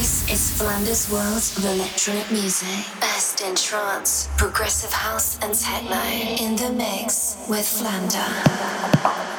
This is Flamda's World of Electronic Music. Best in trance, progressive house, and techno. In the mix with Flamda.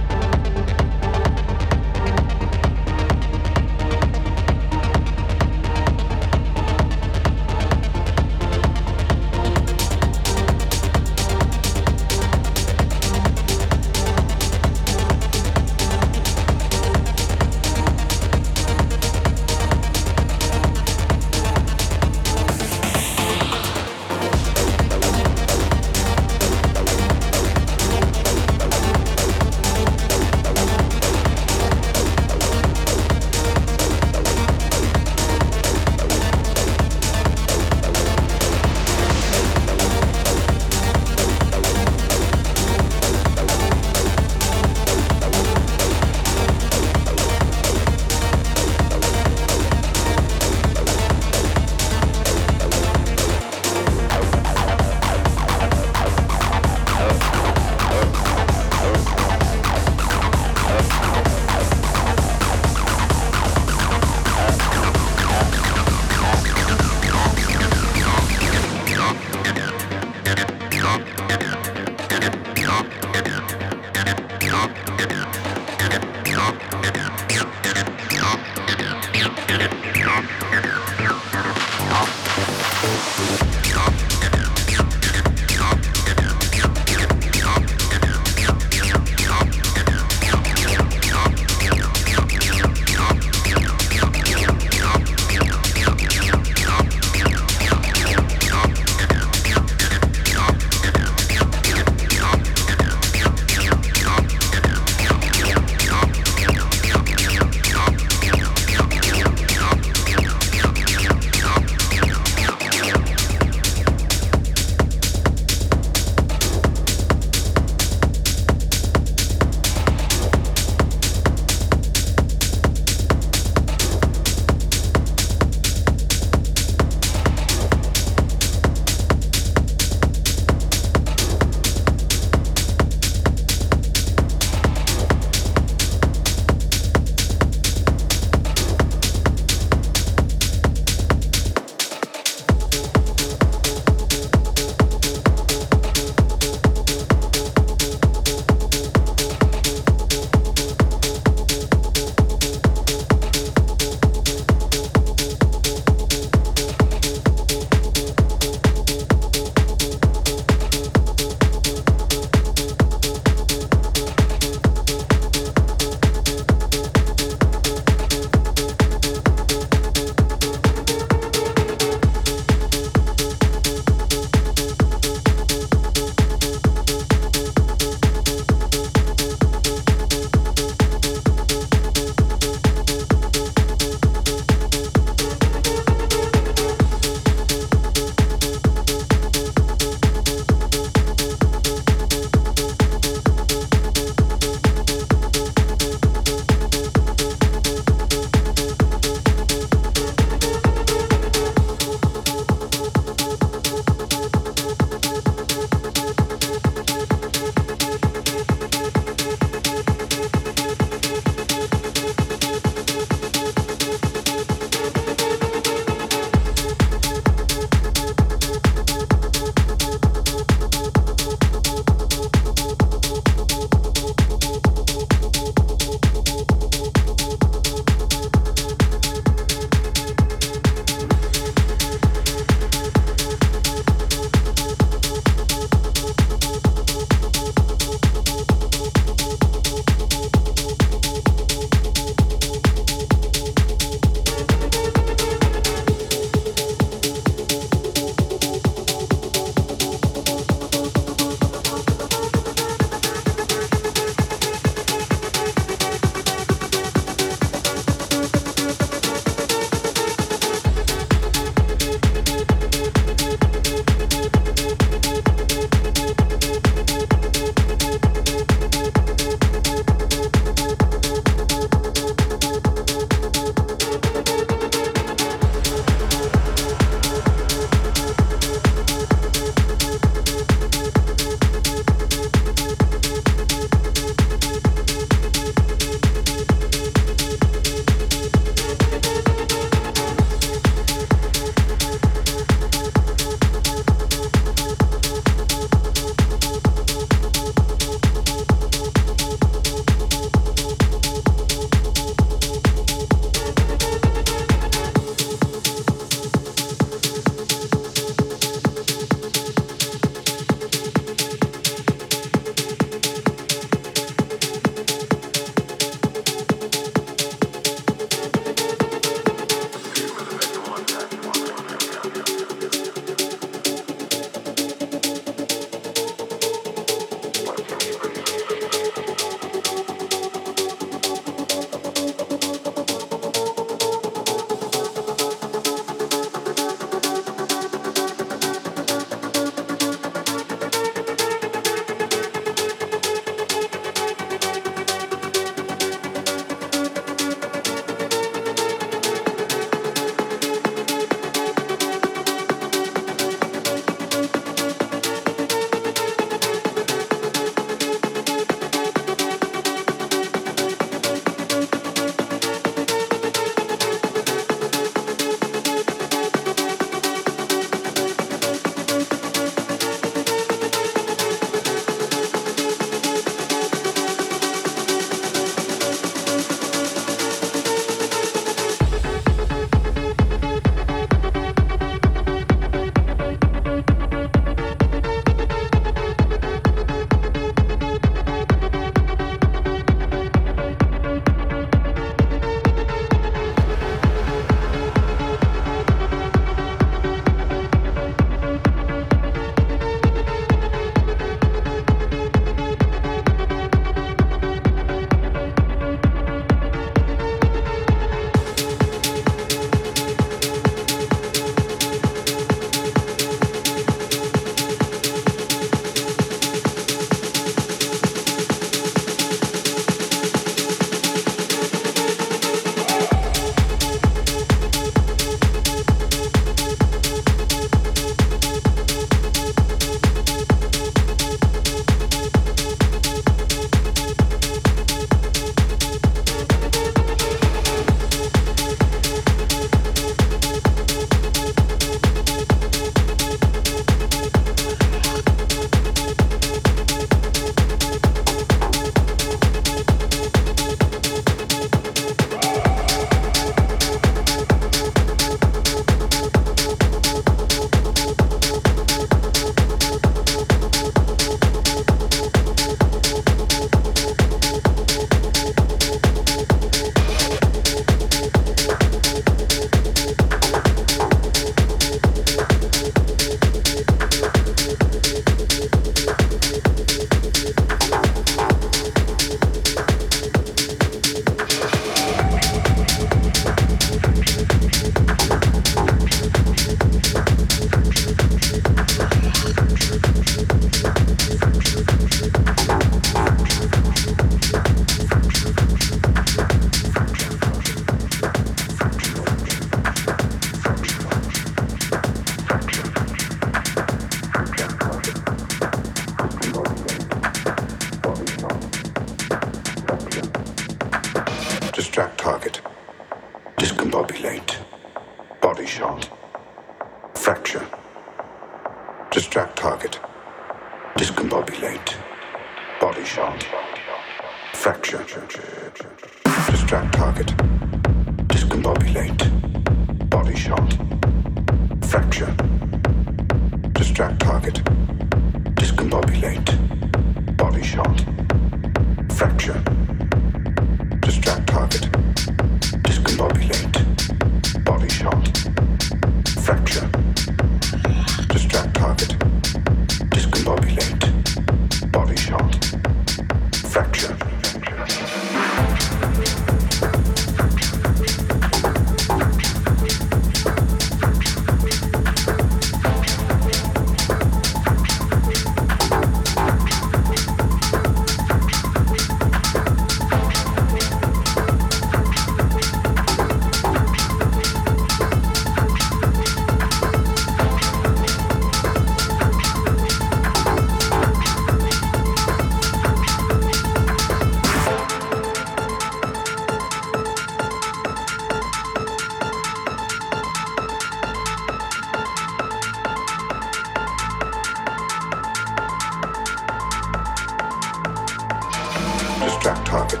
Target.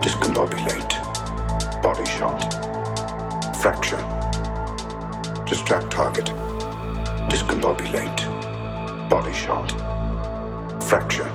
Discombobulate. Body shot. Fracture. Distract target. Discombobulate. Body shot. Fracture.